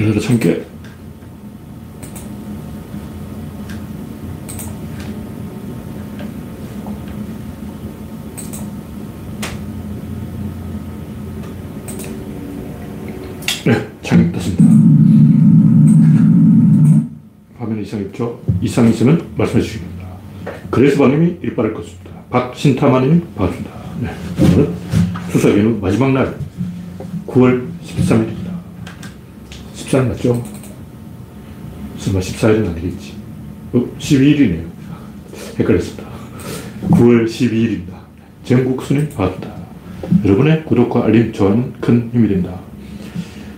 열여덟 천 개. 네, 창이 떴습니다. 화면 이상 있죠? 이상 있으면 말씀해 주시기 바랍니다. 그레스바님이 일발을 껐습니다. 박신타마님이 반갑습니다. 네, 오늘은 추석 연휴 마지막 날 9월 13일입니다. 14일 맞죠? 설마 14일은 아니겠지. 어, 12일이네요. 헷갈렸습니다. 9월 12일입니다. 전국 순위 반갑습니다. 여러분의 구독과 알림, 좋아요는 큰 힘이 됩니다.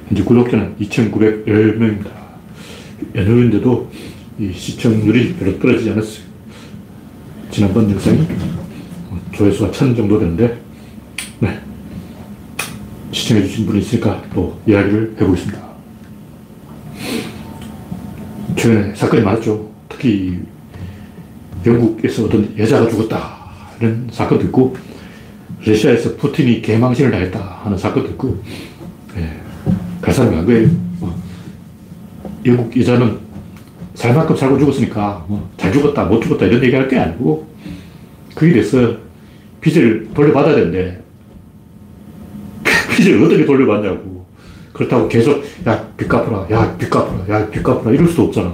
현재 구독자는 2,910명입니다. 연휴인데도 이 시청률이 별로 떨어지지 않았어요. 지난번 영상이 조회수가 1000 정도 되는데, 네. 시청해주신 분이 있으니까 또 이야기를 해보겠습니다. 최근에 사건이 많았죠. 특히 영국에서 어떤 여자가 죽었다. 이런 사건도 있고, 러시아에서 푸틴이 개망신을 당했다 하는 사건도 있고, 예. 갈 사람이 안 거예요. 뭐, 영국 여자는 살 만큼 살고 죽었으니까 뭐 잘 죽었다, 못 죽었다 이런 얘기 할 게 아니고 거기에 대해서 빚을 돌려받아야 되는데 빚을 어떻게 돌려받냐고. 그렇다고 계속 야, 빚 갚아라, 야, 빚 갚아라, 야, 빚 갚아라 이럴 수도 없잖아.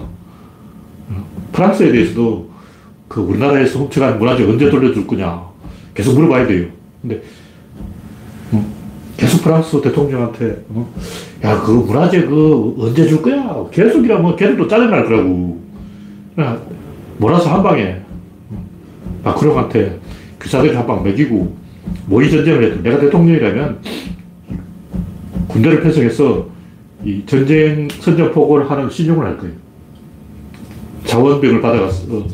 프랑스에 대해서도 그 우리나라에서 훔쳐간 문화재 언제 돌려줄 거냐 계속 물어봐야 돼요. 근데 계속 프랑스 대통령한테 어? 야, 그 문화재 그 언제 줄 거야? 계속이라면 걔들도 짜증날 거라고. 몰아서 한 방에 마크롱한테 기사들 한방 먹이고 모의 전쟁을 해도 내가 대통령이라면 군대를 편성해서 이 전쟁 선전포고를 하는 신용을 할 거예요. 자원병을 받아가서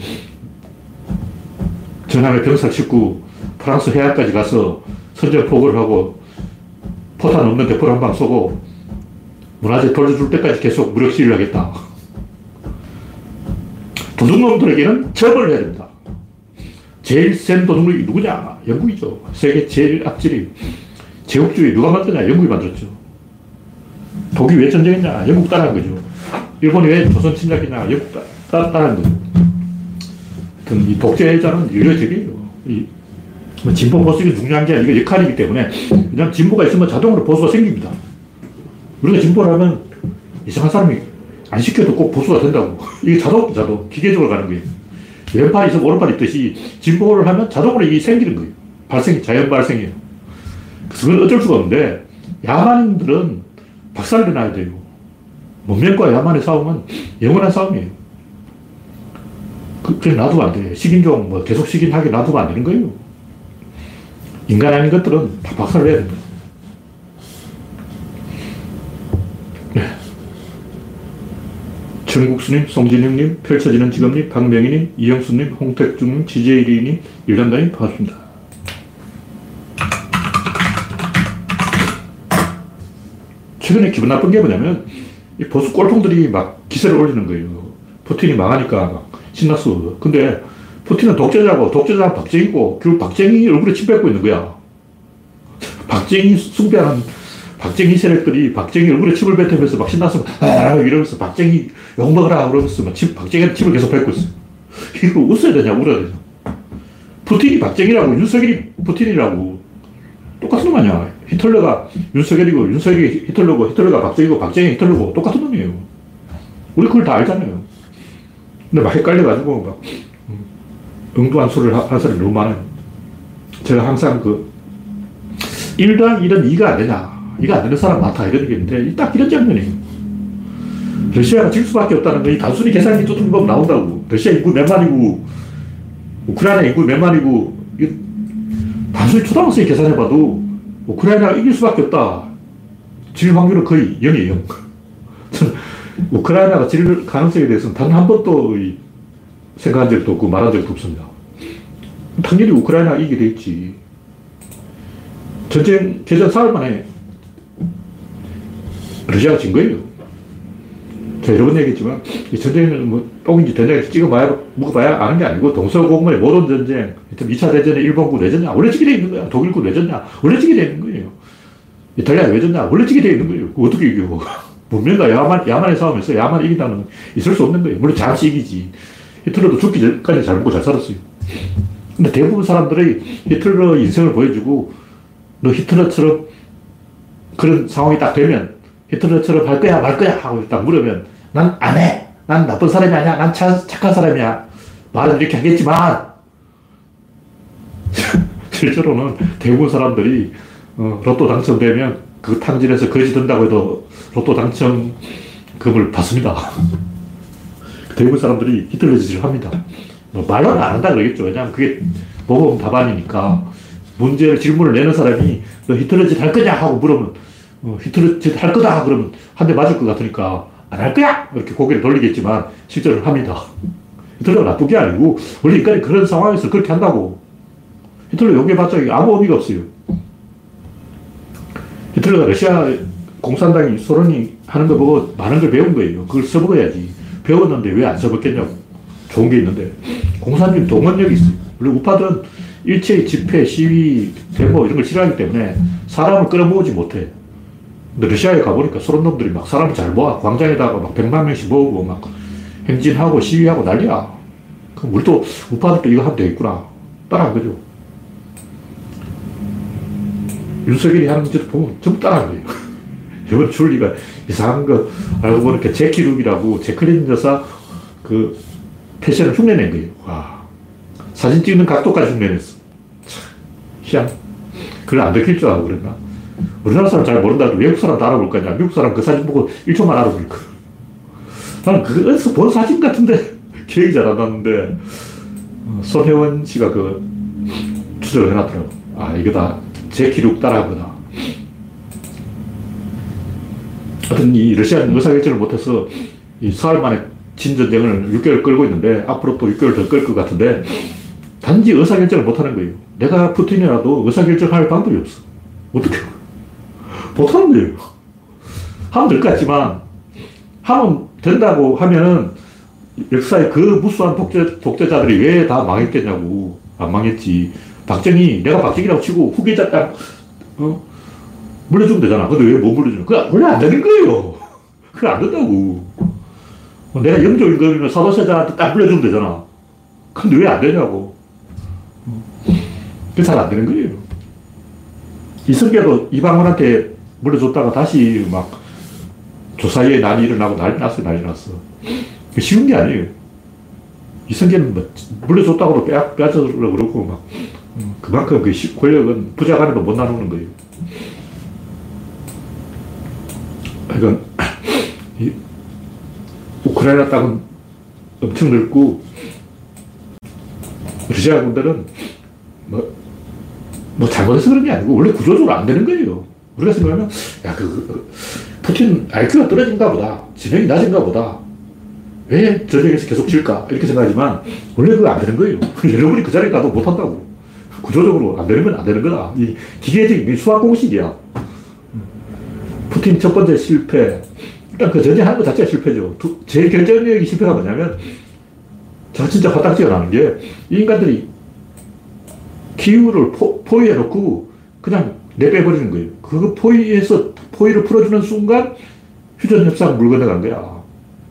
전함에 병사 싣고 프랑스 해안까지 가서 선전포고를 하고 포탄 없는 대포를 한 방 쏘고 문화재 돌려줄 때까지 계속 무력 시위를 하겠다. 도둑놈들에게는 처벌을 해야 됩니다. 제일 센 도둑놈이 누구냐? 영국이죠. 세계 제일 악질이. 제국주의 누가 만드냐? 영국이 만들었죠. 독이 왜 전쟁했냐? 영국 따라한 거죠. 일본이 왜 조선 침략했냐? 영국 따, 따라한 거죠. 이 독재자는 유료적이에요. 이, 뭐 진보 보수가 중요한 게 아니고 역할이기 때문에 그냥 진보가 있으면 자동으로 보수가 생깁니다. 우리가 진보를 하면 이상한 사람이 안 시켜도 꼭 보수가 된다고. 이게 자동, 자동. 기계적으로 가는 거예요. 왼팔이 있으면 오른팔이 있듯이 진보를 하면 자동으로 이게 생기는 거예요. 발생, 자연 발생이에요. 그래서 그건 어쩔 수가 없는데, 야만인들은 박살내 놔야 돼요. 문명과 야만의 싸움은 영원한 싸움이에요. 그, 그래 놔두면 안 돼. 식인종, 뭐 계속 식인하게 놔두면 안 되는 거예요. 인간 아닌 것들은 다 박살내야 됩니다. 전국수님, 송진영님, 펼쳐지는 직업님, 박명희님, 이영수님, 홍택중님, 지재일이님, 일단단님 반갑습니다. 최근에 기분 나쁜 게 뭐냐면 이 보수 꼴통들이 막 기세를 올리는 거예요. 푸틴이 망하니까 막 신났어. 근데 푸틴은 독재자고 독재자는 박정희고 결국 박정희 얼굴에 침 뱉고 있는 거야. 박정희 숭배하는 박정희 세력들이 박정희 얼굴에 침을 뱉으면서 막 신나서 아 이러면서 박정희 욕먹어라 그러면서 막 침, 박정희한테 침을 계속 뱉고 있어. 이거 웃어야 되냐 울어야 되냐. 푸틴이 박정희라고 윤석열이 푸틴이라고 똑같은 놈 아니야. 히틀러가 윤석열이고 윤석열이 히틀러고 히틀러가 박정희고 박정희 히틀러고 똑같은 놈이에요. 우리 그걸 다 알잖아요. 근데 막 헷갈려가지고 막 엉뚱한 소리를 하는 사람이 너무 많아요. 제가 항상 그 1당 1은 2가 안 되냐. 이거 안 되는 사람 많다 이런 얘기인데 딱 이런 장면이에요. 러시아가 질 수밖에 없다는 거 단순히 계산기 뚜껑 보면 나온다고. 러시아 인구 몇 만이고 우크라이나 인구 몇 만이고 단순히 초등학생이 계산해봐도 우크라이나가 이길 수밖에 없다. 질 확률은 거의 0이에요 0. 우크라이나가 질 가능성에 대해서는 단 한 번도 생각한 적도 없고 말한 적도 없습니다. 당연히 우크라이나가 이기게 돼 있지. 전쟁 개전 사흘 만에 러시아가 진 거예요. 제가 여러 번 얘기했지만, 이 전쟁은 뭐, 똥인지 된장인지 찍어봐야, 묵어봐야 아는 게 아니고, 동서고금의 모든 전쟁, 2차 대전에 일본군 왜 졌냐? 원래 지게 돼 있는 거야. 독일군 왜 졌냐? 원래 지게 돼 있는 거예요. 이탈리아 왜 졌냐? 원래 지게 돼 있는 거예요. 어떻게 이겨? 문명과 야만, 야만의 싸움에서 야만 이긴다는 있을 수 없는 거예요. 물론 잠시 이기지. 히틀러도 죽기 전까지 잘 먹고 잘 살았어요. 근데 대부분 사람들이 히틀러 인생을 보여주고 너 히틀러처럼 그런 상황이 딱 되면 히틀러처럼 할 거야 말 거야 하고 딱 물으면 난 안 해. 난 나쁜 사람이 아니야. 난 차, 착한 사람이야. 말은 이렇게 하겠지만 실제로는 대부분 사람들이 어, 로또 당첨되면 그 탕진에서 거지 든다고 해도 로또 당첨금을 받습니다. 대부분 사람들이 히틀러 짓을 합니다. 뭐 말로는 안 한다 그러겠죠. 왜냐하면 그게 모범 답안이니까 문제를 질문을 내는 사람이 너 히틀러 짓할 거냐 하고 물으면 어, 히틀러 짓할 거다 그러면 한 대 맞을 것 같으니까 안 할 거야 이렇게 고개를 돌리겠지만 실제로 합니다. 히틀러가 나쁜 게 아니고 원래 인간이 그런 상황에서 그렇게 한다고 히틀러 용해봤자 아무 의미가 없어요. 히틀러가 러시아 공산당이 소련이 하는 거 보고 많은 걸 배운 거예요. 그걸 써먹어야지. 배웠는데 왜 안 써먹겠냐고. 좋은 게 있는데. 공산주의 동원력이 있어요. 그리고 우파들은 일체의 집회, 시위, 데모 이런 걸 싫어하기 때문에 사람을 끌어모으지 못해. 러시아에 가보니까 소련 놈들이 막 사람을 잘 모아. 광장에다가 막 백만 명씩 모으고 막 행진하고 시위하고 난리야. 그럼 우리도 우파들도 이거 하면 되겠구나. 따라한 거죠. 윤석열이 하는 짓을 보면 전부 따라한 거예요. 이번 줄리가 이상한 거 알고 보니까 제키룩이라고 제클린 여사 그 패션을 흉내낸 거예요. 와. 사진 찍는 각도까지 흉내냈어. 희한. 그걸 안 들킬 줄 알고 그랬나? 우리나라 사람 잘 모른다 외국 사람 알아볼 거 아니야. 미국 사람 그 사진 보고 1초만 알아볼 거 나는 그 어디서 본 사진 같은데 기억이 잘 안 나는데 어, 손혜원 씨가 그 추적을 해놨더라고. 아, 이거 다 제 기록 따라한 거다. 하여튼 이 러시아는 의사결정을 못해서 이 사흘 만에 진전쟁을 6개월 끌고 있는데 앞으로 또 6개월 더 끌 것 같은데 단지 의사결정을 못하는 거예요. 내가 푸틴이라도 의사결정할 방법이 없어. 어떻게 못하는 거예요. 하면 될 것 같지만 하면 된다고 하면은 역사에 그 무수한 독재, 독재자들이 왜 다 망했겠냐고. 안 망했지. 박정희, 내가 박정희라고 치고 후계자 딱, 어? 물려주면 되잖아. 근데 왜 못 물려주는 거야? 원래 안 되는 거예요. 그게 안 된다고. 어, 내가 영조임금이면 사도세자한테 딱 물려주면 되잖아. 근데 왜 안 되냐고. 어. 그게 잘 안 되는 거예요. 이성계도 이방원한테 물려줬다가 다시 막 조사에 난이 일어나고 난리 났어, 난리 났어. 쉬운 게 아니에요. 이성계는 뭐 물려줬다고 빼앗, 빼앗으려고 그러고 막 음, 그만큼 그 권력은 부자 간에도 못 나누는 거예요. 그러니까 이 우크라이나 땅은 엄청 넓고 러시아 군대는 뭐, 뭐 잘못해서 그런 게 아니고 원래 구조적으로 안 되는 거예요. 우리가 생각하면 야, 그, 그 푸틴 IQ가 떨어진가 보다. 지명이 낮은가 보다. 왜 전쟁에서 계속 질까? 이렇게 생각하지만 원래 그거 안 되는 거예요. 여러분이 그 자리에 가도 못 한다고. 구조적으로 안 되는 건 안 되는 거다. 이 기계적인 수학 공식이야. 푸틴 첫 번째 실패. 일단 그 전쟁하는 것 자체가 실패죠. 제일 결정적인 실패가 뭐냐면, 제가 진짜 화딱지가 나는 게, 이 인간들이 기후를 포, 포위해놓고 그냥 내빼버리는 거예요. 그 포위에서, 포위를 풀어주는 순간 휴전 협상 물 건너간 거야.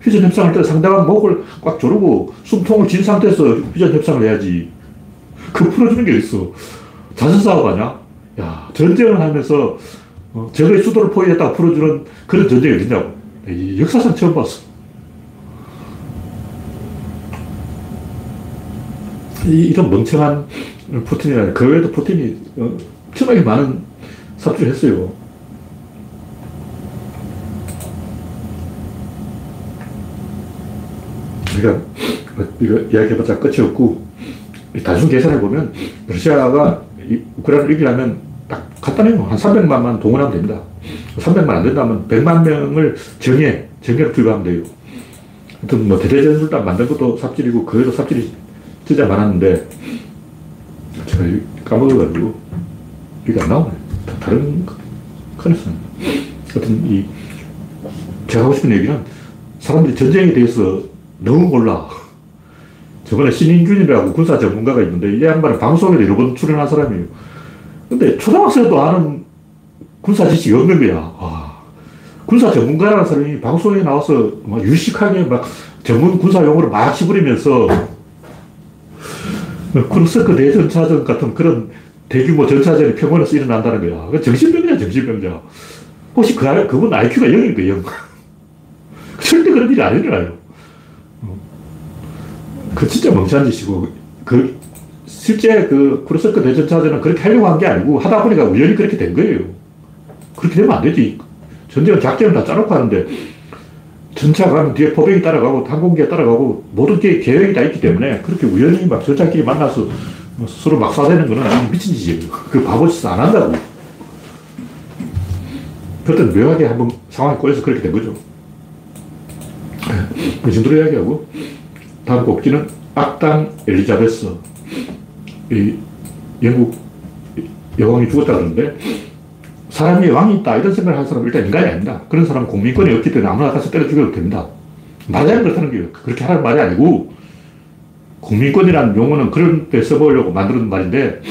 휴전 협상할 때 상대방 목을 꽉 조르고 숨통을 진 상태에서 휴전 협상을 해야지. 그 풀어주는 게 있어. 자선 사업 아니야? 야, 전쟁을 하면서 어, 적의 수도를 포위했다가 풀어주는 그런 전쟁이 어딨냐고. 이 역사상 처음 봤어. 이, 런 멍청한 푸틴이라 그 외에도 푸틴이 어, 엄청나게 많은 삽질을 했어요. 그러니까 이거 이야기해봤자 끝이 없고 단순 계산해 보면 러시아가 우크라이나를 이기려면 딱 간단해요. 한 300만만 동원하면 됩니다. 300만 안 된다면 100만 명을 정예, 정예로 투입하면 돼요. 하여튼 뭐 대대전술단 만든 것도 삽질이고 그것도 삽질이 진짜 많았는데 제가 까먹어가지고 이게 안 나오네. 다른 컨셉 하여튼 이 제가 하고 싶은 얘기는 사람들이 전쟁에 대해서 너무 몰라. 저번에 신인균이라고 군사 전문가가 있는데 이 양반은 방송에 여러 번 출연한 사람이에요. 근데 초등학생도 아는 군사 지식이 없는 거야. 와. 군사 전문가라는 사람이 방송에 나와서 막 유식하게 막 전문 군사 용어를 막 씹으리면서 쿠르스크 대전차전 같은 그런 대규모 전차전이 평원에서 일어난다는 거야. 그 정신병이야, 정신병자. 혹시 그 그분 IQ가 0인 거예요, 0. 절대 그런 일이 안 일어나요. 그 진짜 멍청한 짓이고, 그, 실제 그 쿠르스크 대전차전은 그렇게 하려고 한 게 아니고 하다 보니까 우연히 그렇게 된 거예요. 그렇게 되면 안 되지. 전쟁은 작전을 다 짜놓고 하는데 전차 가면 뒤에 포병이 따라가고 항공기가 따라가고 모든 게 계획이 다 있기 때문에 그렇게 우연히 막 전차끼리 만나서 서로 막 쏴대는 거는 미친 짓이에요. 그 바보 짓을 안 한다고. 그때 묘하게 한번 상황이 꼬여서 그렇게 된 거죠. 그 정도로 이야기하고 다음 곡지는 악당 엘리자베스. 이 영국 여왕이 죽었다 그러는데 사람이 왕이 있다 이런 생각을 하는 사람은 일단 인간이 아닙니다. 그런 사람은 공민권이 없기 때문에 아무나 가서 때려 죽여도 됩니다. 말하자면 그렇다는 게 그렇게 하라는 말이 아니고 국민권이라는 용어는 그런 데 써보려고 만들었는 말인데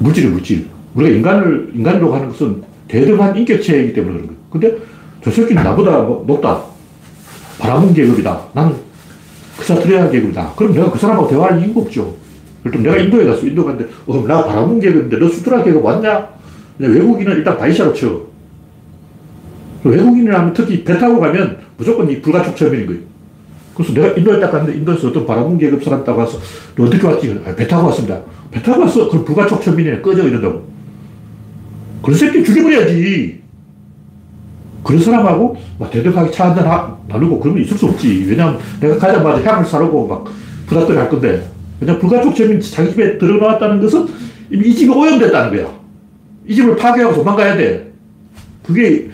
물질이 물질. 우리가 인간을 인간이라고 하는 것은 대등한 인격체이기 때문에 그런 거예요. 근데 저 새끼는 나보다 뭐 높다. 브라만 계급이다. 나는 크샤트리아 계급이다. 그럼 내가 그 사람하고 대화할 이유가 없죠. 그럼 내가 인도에 갔어. 인도 갔는데, 어, 나 브라만 계급인데 너 수드라 계급 아냐? 외국인은 일단 바이샤로 쳐. 외국인이라면 특히 배 타고 가면 무조건 이 불가촉천민인 거예요. 그래서 내가 인도에 딱 갔는데 인도에서 어떤 바라본 계급 사람 딱 와서 너 어떻게 왔지? 아, 배 타고 왔습니다. 배 타고 왔어. 그럼 불가촉 처음이네. 꺼져 이런다고. 그런 새끼 죽여버려야지. 그런 사람하고 막 대등하게 차 한잔 나누고 그러면 있을 수 없지. 왜냐면 내가 가자마자 향을 사르고 막 부닥거리 할 건데. 왜냐 불가촉 처음인 자기 집에 들어나왔다는 것은 이미 이 집이 오염됐다는 거야. 이 집을 파괴하고 도망가야 돼. 그게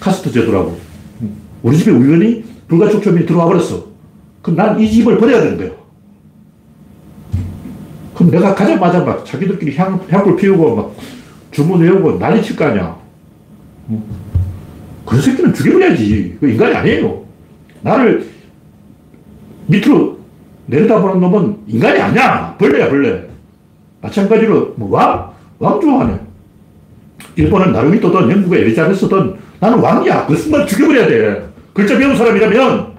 카스트 제도라고. 우리 집에 우연히 불가촉 처음이 들어와 버렸어. 그럼 난 이 집을 버려야 되는 거야. 그럼 내가 가자마자 막 자기들끼리 향, 향불 피우고 막 주문 외우고 난리 칠 거 아니야. 그 새끼는 죽여버려야지. 그 인간이 아니에요. 나를 밑으로 내려다보는 놈은 인간이 아니야. 벌레야, 벌레. 마찬가지로, 뭐, 왕? 왕 좋아하네. 일본은 나루히토든 영국의 에리자베스든 나는 왕이야. 그 순간 죽여버려야 돼. 글자 배운 사람이라면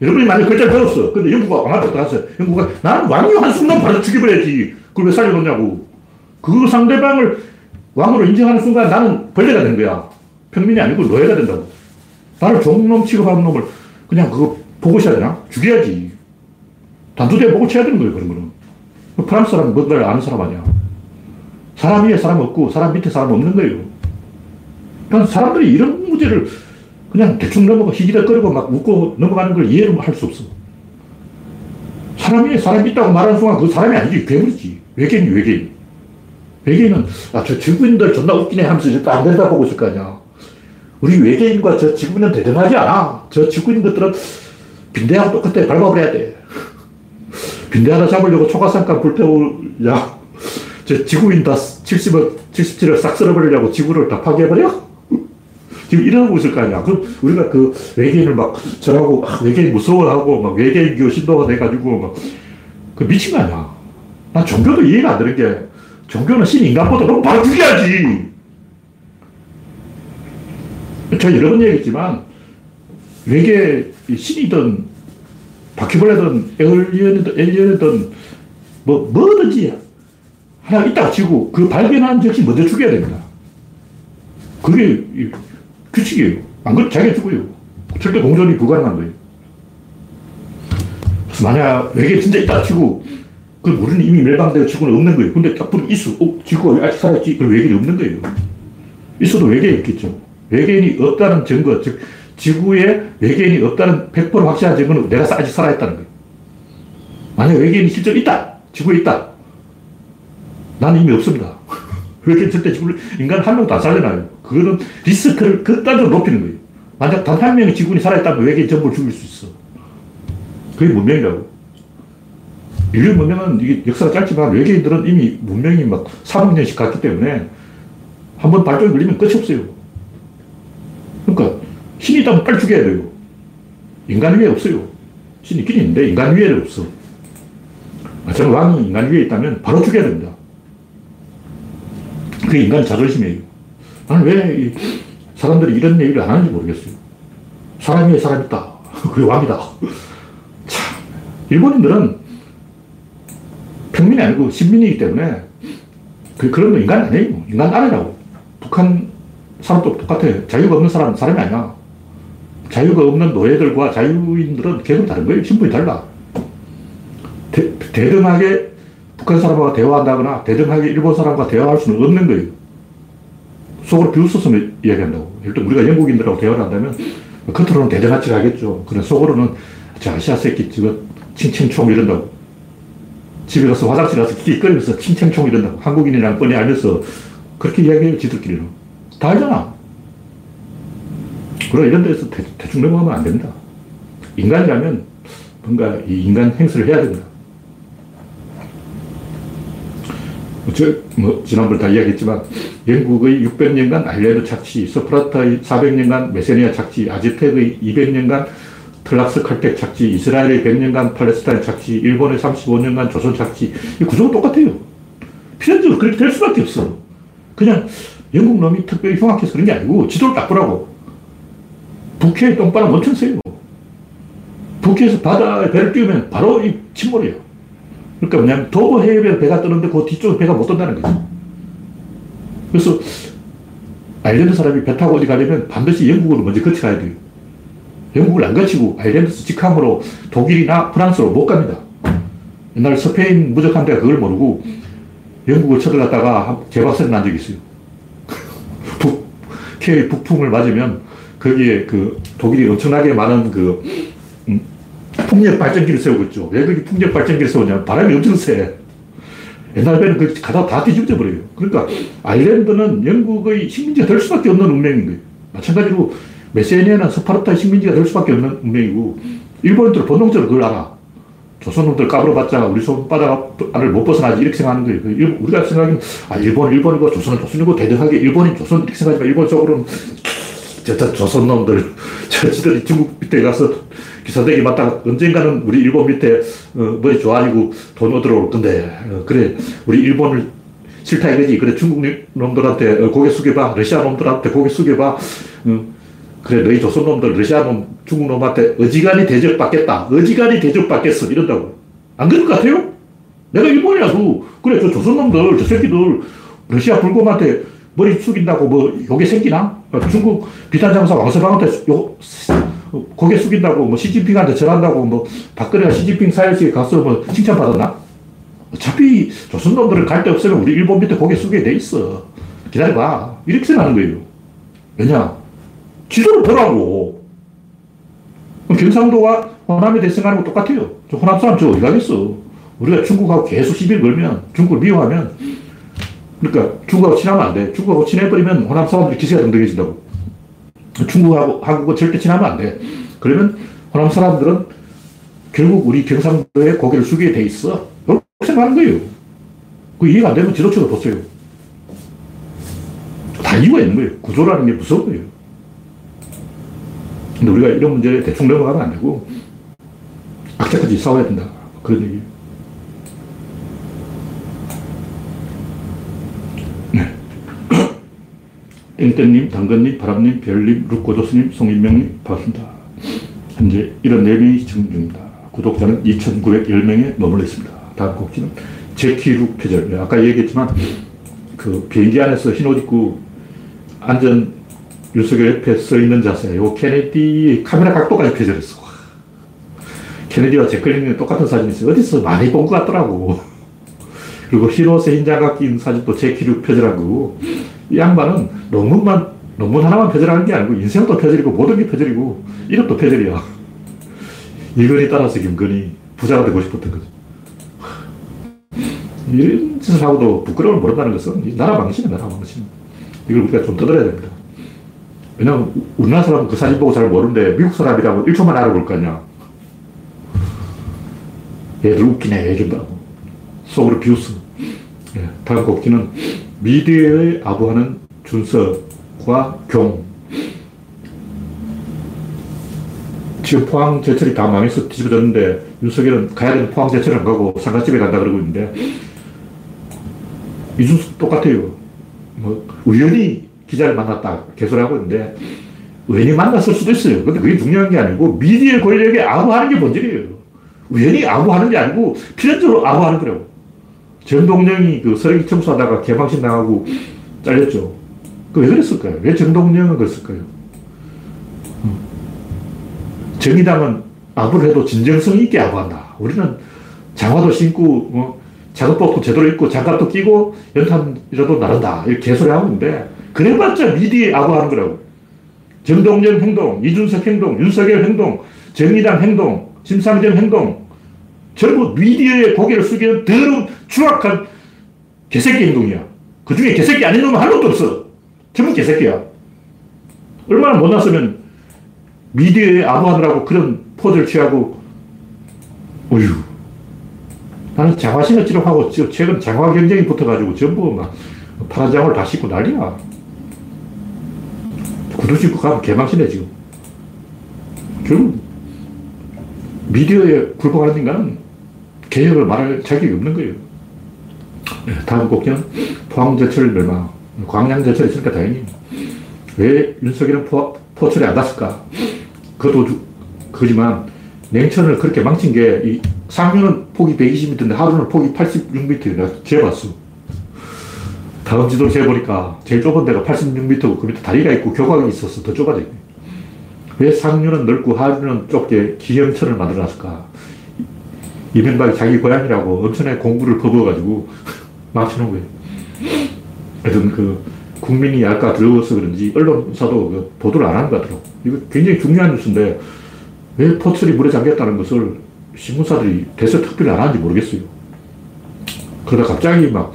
여러분이 만약 글자 배웠어. 근데 영국가 왕한테 갔어요. 영국가 나는 왕이야. 한 순간 바로 죽여버려야지. 그걸 왜 살려놓냐고. 그 상대방을 왕으로 인정하는 순간 나는 벌레가 된 거야. 평민이 아니고 노예가 된다고. 나를 종놈 취급하는 놈을 그냥 그거 보고 있어야 되나? 죽여야지. 단두대 보고 쳐야 되는 거예요, 그런 거는. 프랑스 사람은 뭔가를 아는 사람 아니야. 사람 위에 사람 없고 사람 밑에 사람 없는 거예요. 그러니까 사람들이 이런 문제를 그냥 대충 넘어가 희기덕거리고 막 웃고 넘어가는 걸 이해를 할 수 없어. 사람 위에 사람 있다고 말하는 순간 그 사람이 아니지. 괴물이지. 외계인이 외계인. 외계인은 아, 저 지구인들 존나 웃기네 하면서 이제 안 된다 보고 있을 거 아니야. 우리 외계인과 저 지구인은 대등하지 않아. 저 지구인 것들은 빈대하고 똑같아. 밟아버려야 돼. 빈대 하나 잡으려고 초가상가 불태우냐. 저 지구인 다 70억, 77억 싹 쓸어버리려고 지구를 다 파괴해버려? 지금 이러고 있을 거 아니야. 그럼 우리가 그 외계인을 막 저하고 아, 외계인 무서워하고 막 외계인 교 신도가 돼가지고 막 그 미친 거 아니야. 난 종교도 이해가 안 되는 게 종교는 신 인간보다 너무 바로 죽여야지. 제가 여러 번 얘기했지만 외계 신이든 바퀴벌레든 에얼리언이든 엘리언이든 뭐 뭐든지 하나 있다고 치고 그 발견한 즉시 먼저 죽여야 됩니다. 그게 규칙이에요. 안 그러면 자기가 죽어요. 절대 공존이 불가능한 거예요. 그래서 만약 외계 진짜 있다 치고 그 우리는 이미 멸망되고 지구는 없는 거예요. 근데 딱 보면 있어. 어, 지구가 아직 살아있지. 그럼 외계인이 없는 거예요. 있어도 외계인이 있겠죠. 외계인이 없다는 증거, 즉 지구에 외계인이 없다는 100% 확실한 증거는 내가 아직 살아있다는 거예요. 만약 외계인이 실제로 있다. 지구에 있다. 나는 이미 없습니다. 외계인 절대 지구를, 인간 한 명도 안 살려놔요. 그거는 리스크를 극단적으로 높이는 거예요. 만약 단 한 명의 지구인이 살아있다면 외계인 전부를 죽일 수 있어. 그게 문명이라고. 인류 문명은 이게 역사가 짧지만 외계인들은 이미 문명이 막 3억 년씩 갔기 때문에 한 번 발전이 걸리면 끝이 없어요. 그러니까 신이 있다면 빨리 죽여야 돼요. 인간 위에 없어요. 신이 있긴 있는데 인간 위에는 없어. 저는 왕이 인간 위에 있다면 바로 죽여야 됩니다. 그게 인간 자존심이에요. 나는 왜 사람들이 이런 얘기를 안 하는지 모르겠어요. 사람이 사람 있다. 그게 왕이다. 참, 일본인들은 평민이 아니고 신민이기 때문에 그, 그런 거 인간 아니에요. 인간 아니라고. 북한 사람도 똑같아. 자유가 없는 사람은 사람이 아니야. 자유가 없는 노예들과 자유인들은 계속 다른 거예요. 신분이 달라. 대, 대등하게 북한 사람과 대화한다거나 대등하게 일본 사람과 대화할 수는 없는 거예요. 속으로 비웃어서 이야기한다고. 일단 우리가 영국인들하고 대화를 한다면 겉으로는 대등하지 하겠죠. 그래 속으로는 저 아시아 새끼 저거 칭칭총 이런다고. 집에 가서 화장실 가서 기꺼리면서 칭칭총 이런다고. 한국인이랑 뻔히 알면서 그렇게 이야기해요, 지들끼리는. 다 알잖아. 그럼 이런 데서 대, 대충 넘어가면 안 됩니다. 인간이라면 뭔가 이 인간 행세를 해야 됩니다. 저, 뭐, 지난번에 다 이야기했지만, 영국의 600년간 아일랜드 착취, 스프라타의 400년간 메세니아 착취, 아즈텍의 200년간 틀락스 칼텍 착취, 이스라엘의 100년간 팔레스타인 착취, 일본의 35년간 조선 착취, 이 구조가 똑같아요. 필연적으로 그렇게 될 수밖에 없어. 그냥 영국 놈이 특별히 흉악해서 그런 게 아니고, 지도를 딱 보라고. 북해의 똥바람 엄청 세요. 북해에서 바다에 배를 띄우면 바로 이 침몰이에요. 그러니까 뭐냐면 도보 해협에 배가 뜨는데 그 뒤쪽에 배가 못 뜬다는 거죠. 그래서 아일랜드 사람이 배 타고 어디 가려면 반드시 영국으로 먼저 거쳐가야 돼요. 영국을 안 거치고 아일랜드에서 직항으로 독일이나 프랑스로 못 갑니다. 옛날 스페인 무적한 데가 그걸 모르고 영국을 쳐들어갔다가 재박살이 난 적이 있어요. 북, K 북풍을 맞으면 거기에 그 독일이 엄청나게 많은 그 음, 풍력 발전기를 세우고 있죠. 왜 그렇게 풍력 발전기를 세우냐면 바람이 엄청 세. 옛날 배는 그 가다 다 뒤집어 버려요. 그러니까 아일랜드는 영국의 식민지가 될 수밖에 없는 운명인 거예요. 마찬가지로 메세니아는 스파르타의 식민지가 될 수밖에 없는 운명이고 일본인들은 본능적으로 그걸 알아. 조선놈들 까불어봤자 우리 손바닥 안을 못 벗어나지 이렇게 생각하는 거예요. 그 우리가 생각하기는 아 일본 일본이고 조선은 조선이고 대등하게 일본인 조선 이렇게 생각하지만 일본적으로는 저, 저 조선놈들 저 지들이 중국 밑에 가서 기사대기 맞다가 언젠가는 우리 일본 밑에 어, 머리 조아리고 돈 얻으러 올 건데 어, 그래. 우리 일본을 싫다 이거지. 그래 중국 놈들한테 어, 고개 숙여봐. 러시아 놈들한테 고개 숙여봐. 어, 그래 너희 조선 놈들 러시아 놈 중국 놈한테 어지간히 대접받겠다. 어지간히 대접받겠어. 이런다고. 안 그럴 것 같아요? 내가 일본이라도 그래 저 조선 놈들 저 새끼들 러시아 불곰한테 머리 숙인다고 뭐 요게 생기나? 중국 비탄장사 왕서방한테 요 고개 숙인다고 뭐 시진핑한테 절한다고 뭐 박근혜가 시진핑 사열식에 가서 뭐 칭찬받았나? 어차피 조선놈들을 갈데 없으면 우리 일본 밑에 고개 숙게 돼 있어. 기다려봐. 이렇게 생각하는 거예요. 왜냐? 지도를 보라고. 경상도와 호남에 대해 생각하는 거 똑같아요. 저 호남 사람 저 어디 가겠어. 우리가 중국하고 계속 시비를 걸면, 중국을 미워하면, 그러니까 중국하고 친하면 안 돼. 중국하고 친해버리면 호남 사람들이 기세가 등등해진다고. 중국하고 한국은 절대 친하면 안 돼. 그러면 호남 사람들은 결국 우리 경상도에 고개를 숙이게 돼 있어. 이렇게 생각하는 거예요. 그 이해가 안 되면 지도처도 보세요. 다 이유가 있는 거예요. 구조라는 게 무서운 거예요. 근데 우리가 이런 문제에 대충 넘어가면 안 되고, 악착같이 싸워야 된다. 그런 얘기예요. 땡땡님, 당근님, 바람님, 별님, 룩고도스님, 송인명님, 반갑습니다. 현재 74명이 시청 중입니다. 구독자는 2,910명에 머물러 있습니다. 다음 곡지는 제키룩 표절. 네, 아까 얘기했지만, 그 비행기 안에서 흰옷 입고 안전 윤석열 옆에 서 있는 자세. 요 케네디 카메라 각도까지 표절했어. 케네디와 제클린이 똑같은 사진이 있어요. 어디서 많이 본 것 같더라고. 그리고 흰 옷에 흰 장갑 낀 사진도 제키룩 표절한 거고. 이 양반은 논문만, 논문 하나만 표절하는 게 아니고 인생도 표절이고 모든 게 표절이고 이것도 표절이야. 이건희 따라서 김건희 부자가 되고 싶었던 거죠. 이런 짓을 하고도 부끄러움을 모른다는 것은 나라 망신이야, 나라 망신. 이걸 우리가 좀 떠들어야 됩니다. 왜냐면 우리나라 사람은 그 사진 보고 잘 모르는데 미국 사람이라고 1초만 알아볼 거 아니야. 얘들 웃기네, 얘기한다고. 속으로 비웃어. 예, 다음 곡기는 미디어의 아부하는 준석과 경. 지금 포항 제철이 다 망해서 뒤집어졌는데 윤석열은 가야 되는 포항 제철을 안 가고 상가집에 간다 그러고 있는데 이준석 똑같아요. 뭐 우연히 기자를 만났다. 개소리 하고 있는데, 우연히 만났을 수도 있어요. 근데 그게 중요한 게 아니고, 미디어 권력에 아부하는 게 본질이에요. 우연히 아부하는 게 아니고, 필연적으로 아부하는 거라고. 정동영이 그 쓰레기 청소하다가 개방신 나가고 잘렸죠. 그 왜 그랬을까요? 왜 정동영은 그랬을까요? 음. 정의당은 아부를 해도 진정성 있게 아부한다. 우리는 장화도 신고, 어, 작업복도 제대로 입고, 장갑도 끼고, 연탄이라도 나른다. 이렇게 개소리 하고 있는데, 그래봤자 미디에 아부하는 거라고. 정동영 행동, 이준석 행동, 윤석열 행동, 정의당 행동, 심상정 행동, 전부 미디어의 고개를 숙이는 더러운 추악한 개새끼 행동이야. 그 중에 개새끼 아닌 놈은 한 놈도 없어. 전부 개새끼야. 얼마나 못났으면 미디어에 아부하느라고 그런 포즈를 취하고, 어휴. 나는 장화신을 찌르하고 최근 장화 경쟁이 붙어가지고 전부 막 파란 장화를 다 씻고 난리야. 구두 신고 가면 개망신해, 지금. 결국, 미디어에 굴복하는 인간은 개혁을 말할 자격이 없는 거예요. 네, 다음 곡기는 포항제철 멸망. 광양제철이 있으니까 다행히. 왜 윤석열은 포, 포철에 안 갔을까? 그것도 그지만 냉천을 그렇게 망친 게, 이 상류는 폭이 120m인데 하루는 폭이 86m. 내가 재봤어. 다음 지도를 재보니까 제일 좁은 데가 86m고 그 밑에 다리가 있고 교각이 있어서 더 좁아져 있네. 왜 상류는 넓고 하류는 좁게 기형천을 만들어 놨을까? 이명박이 자기 고향이라고 엄청나게 공부를 퍼부어가지고 망치는 거예요. 하여튼 그 국민이 약간 더러워서 그런지 언론사도 그 보도를 안 하는 것 같더라고. 이거 굉장히 중요한 뉴스인데 왜 포철이 물에 잠겼다는 것을 신문사들이 대서 특별히 안 하는지 모르겠어요. 그러다 갑자기 막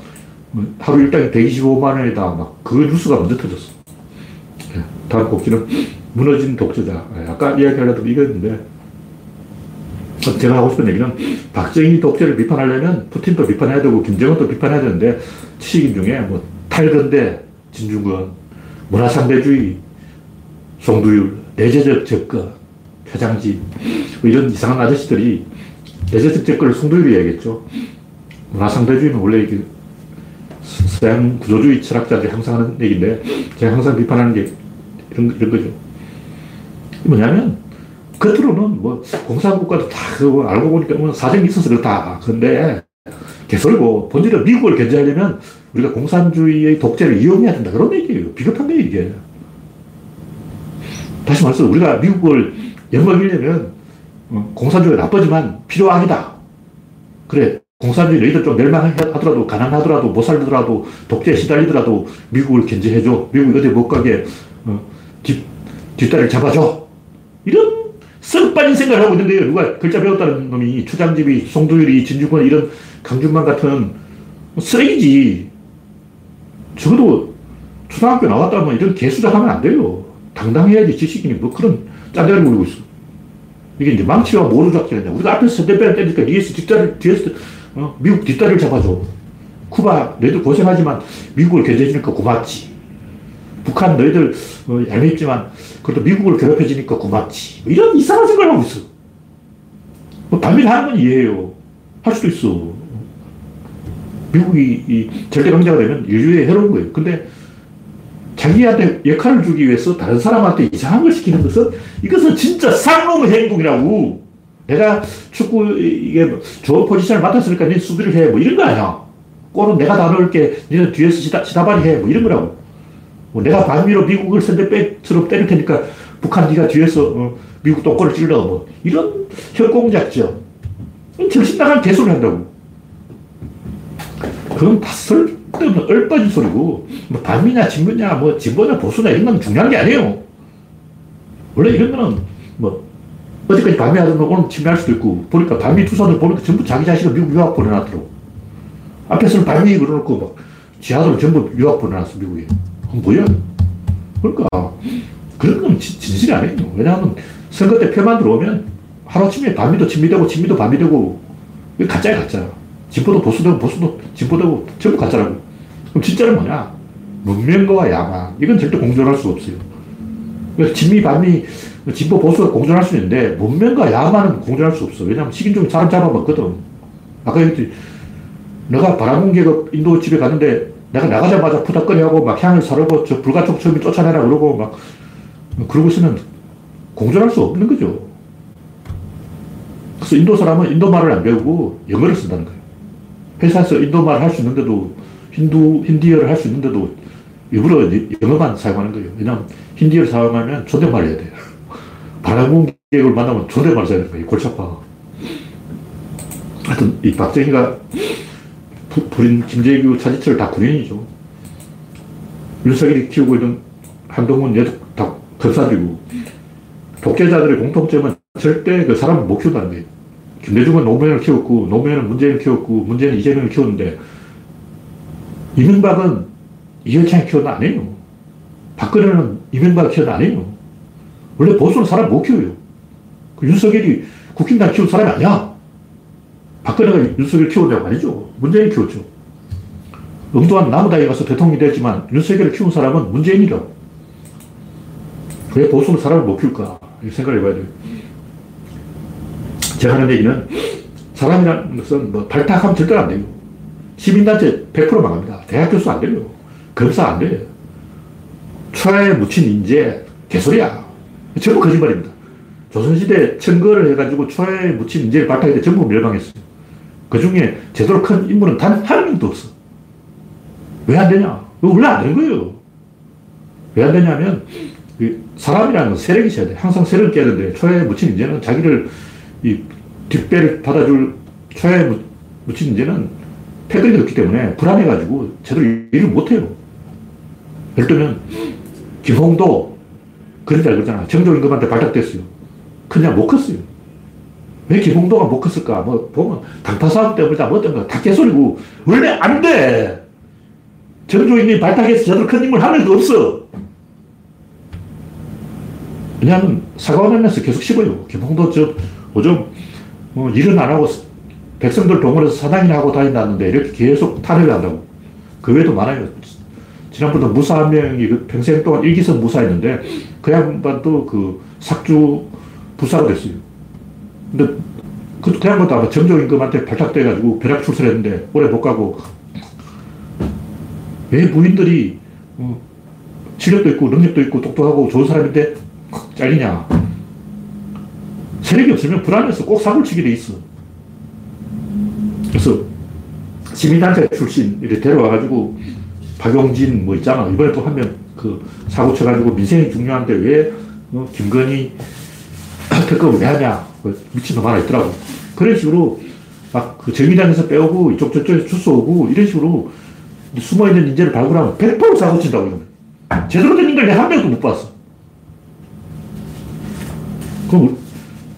하루 일당이 125만 원이다. 막 그 뉴스가 먼저 터졌어. 예, 다음 곡지는 무너진 독재자. 예, 아까 이야기하려던 이거였는데 제가 하고 싶은 얘기는 박정희 독재를 비판하려면 푸틴도 비판해야 되고 김정은도 비판해야 되는데 지식인 중에 뭐 탈근대 진중권, 문화상대주의, 송두율, 내재적 접근, 표장지 뭐 이런 이상한 아저씨들이 내재적 접근을 송두율이 얘기했죠. 문화상대주의는 원래 이게 서양 구조주의 철학자들이 항상 하는 얘기인데 제가 항상 비판하는 게 이런, 이런 거죠. 뭐냐면 겉으로는 뭐 공산국가도 다 알고 보니까 뭐 사정이 있어서 그렇다. 근데 개설고 본질은 미국을 견제하려면 우리가 공산주의의 독재를 이용해야 된다. 그런 얘기예요. 비겁한 거예요, 이게. 다시 말해서 우리가 미국을 엿먹이려면 어, 공산주의가 나쁘지만 필요하다. 그래. 공산주의 너희들 좀 멸망하더라도, 가난하더라도, 못 살더라도, 독재에 시달리더라도 미국을 견제해줘. 미국 어디 못 가게, 어, 뒷, 뒷다리를 잡아줘. 이런 썩 빠진 생각을 하고 있는데요. 누가 글자 배웠다는 놈이 추장집이, 송두율이, 진주권 이런 강준만 같은 쓰레기지. 적어도 초등학교 나왔다면 이런 개수작 하면 안 돼요. 당당해야지 지식인이 뭐 그런 짠데를 부리고 있어. 이게 이제 망치와 모루 작전이냐. 우리가 앞에서 선대배를 때니까 뒤에서 뒷다리, 뒤에서 어? 미국 뒷다리를 잡아줘. 쿠바, 너희들 고생하지만 미국을 견제해주니까 고맙지. 북한 너희들 어, 얄밉지만 그래도 미국을 괴롭혀주니까 고맙지. 뭐 이런 이상한 생각을 하고 있어. 뭐 반민하는 건 이해해요. 할 수도 있어. 미국이 이 절대 강자가 되면 인류에 해로운 거예요. 근데 자기한테 역할을 주기 위해서 다른 사람한테 이상한 걸 시키는 것은 이것은 진짜 쌍놈의 행동이라고. 내가 축구 이게 뭐 좋은 포지션을 맡았으니까 네 수비를 해. 뭐 이런 거 아니야. 골은 내가 다 넣을게. 너는 뒤에서 시다, 시다발이 해. 뭐 이런 거라고. 뭐 내가 반미로 미국을 선대백처럼 때릴 테니까 북한 네가 뒤에서 어, 미국 똥꼬를 찔러. 뭐 이런 협공작전. 정신 나간 개소리 한다고. 그건 다 쓸데없는 얼빠진 소리고, 뭐 반미냐, 진보냐, 뭐 진보냐, 보수냐 이런 건 중요한 게 아니에요. 원래 이런 거는 뭐 어제까지 반미 하던 거 오늘 침해할 수도 있고, 보니까 반미 투선을 보니까 전부 자기 자신을 미국 유학 보내놨더라고. 앞에서는 반미 그러놓고 막 지하들 전부 유학 보내놨어, 미국에. 뭐야? 그러니까 그런 건 진실이 아니에요. 왜냐하면 선거 때 표만 들어오면 하루아침에 반미도 친미되고 친미도 반미되고 가짜야 가짜. 진보도 보수되고 보수도 진보되고 전부 가짜라고. 그럼 진짜는 뭐냐? 문명과 야망. 이건 절대 공존할 수가 없어요. 그러니까 진미, 반미, 진보, 보수가 공존할 수 있는데 문명과 야망은 공존할 수 없어. 왜냐하면 식인종이 사람 잡아먹거든. 아까 얘기했지. 너가 바라본 계급 인도 집에 갔는데 내가 나가자마자 푸닥거리하고 막 향을 사르고 저 불가촉 처음에 쫓아내라 그러고 막 그러고 있으면 공존할 수 없는 거죠. 그래서 인도 사람은 인도 말을 안 배우고 영어를 쓴다는 거예요. 회사에서 인도 말을 할 수 있는데도 힌두, 힌디어를 할 수 있는데도 일부러 영어만 사용하는 거예요. 왜냐하면 힌디어를 사용하면 존댓말을 해야 돼요. 반항공객을 만나면 존댓말을 써야 되는 거예요. 골치 아파. 하여튼 이 박정희가 부린 김재규, 차지철 다 군인이죠. 윤석열이 키우고 있는 한동훈 얘도 다 검사들이고 독재자들의 공통점은 절대 그 사람을 못 키운다는 거예요. 김대중은 노무현을 키웠고 노무현은 문재인을 키웠고 문재인은 이재명을 키웠는데 이명박은 이현창이 키운 아니에요. 박근혜는 이명박이 키운 아니에요. 원래 보수는 사람 못 키워요. 그 윤석열이 국힘당 키운 사람이 아니야. 박근혜가 윤석열 키웠냐고 아니죠. 문재인 키웠죠. 응도한 나무다에 가서 대통령이 됐지만 윤석열을 키운 사람은 문재인이라. 왜 보수는 사람을 못 키울까? 생각을 해봐야 돼요. 제가 하는 얘기는 사람이라는 것은 뭐 발탁하면 절대 안 돼요. 시민단체 100% 망합니다. 대학 교수 안 돼요. 검사 안 돼요. 초에 묻힌 인재, 개소리야. 전부 거짓말입니다. 조선시대 청거를 해가지고 초에 묻힌 인재를 발탁했는데 전부 멸망했어요. 그 중에 제대로 큰 인물은 단 한 명도 없어. 왜 안 되냐? 원래 안 되는 거예요. 왜 안 되냐면, 사람이라는 건 세력이 있어야 돼. 항상 세력을 깨야 되는데, 초에 묻힌 인재는 자기를 이 뒷배를 받아줄 초에 묻힌 인재는 패거리 없기 때문에 불안해가지고 제대로 일을 못해요. 예를 들면, 김홍도 그런 잘 그러잖아. 정조 임금한테 발탁됐어요. 그냥 못 컸어요. 왜 김홍도가 못 컸을까? 뭐, 보면, 당파사업 때문이다, 뭐 때문에 다 개소리고, 원래 안 돼! 정조임이 발탁해서 제대로 큰한 명도 없어. 왜냐하면 사과원에서 계속 씹어요. 김홍도 저, 요즘 뭐 일은 안 하고 백성들 동원해서 사당이나 하고 다닌다는데 이렇게 계속 탄핵을 한다고. 그 외에도 많아요. 지난번에 무사 한 명이 그 평생 동안 일기선 무사했는데 그 양반도 그 삭주 부사가 됐어요. 근데 그, 아마 정조임금한테 발탁돼가지고 벼락 출세했는데 오래 못 가고 왜 부인들이 어, 실력도 있고 능력도 있고 똑똑하고 좋은 사람인데 잘리냐. 세력이 없으면 불안해서 꼭 사고를 치게 돼 있어. 그래서 시민단체 출신 이렇게 데려와가지고 박용진 뭐 있잖아. 이번에 또한명그 사고 쳐가지고 민생이 중요한데 왜 어, 김건희 특검을 왜 하냐. 그 미친 놈 하나 있더라고. 그런 식으로 막 그 정의당에서 빼오고 이쪽 저쪽에서 주워오고 이런 식으로 숨어있는 인재를 발굴하면 100% 사고 친다고 이러면. 제대로 된 인간을 한 명도 못 봤어. 그럼,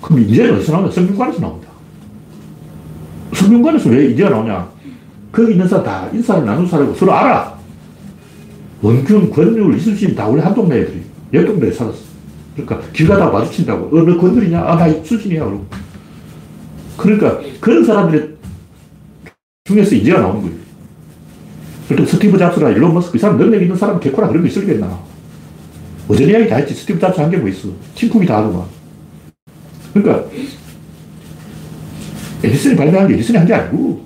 그럼 인재는 어디서 나오냐? 성균관에서 나온다. 성균관에서 왜 인재가 나오냐? 거기 있는 사람 다 인사를 나눈 사람이고 서로 알아. 원균, 권율, 이순신 다 우리 한 동네 애들이. 옆 동네에 살았어. 그러니까 길 가다가 마주친다고. 어, 너 권율이냐? 아, 나 이순신이야. 그러고. 그러니까 그런 사람들 중에서 인재가 나오는 거예요. 그래도 스티브 잡스나 일론 머스크, 이 사람 능력 있는 사람 개코나 그런 거 있을겠나. 어전 이야기 다 했지. 스티브 잡스 한 게 뭐 있어. 팀쿡이 다 하더만. 그러니까, 에디슨이 발명한 게 에디슨이 한 게 아니고,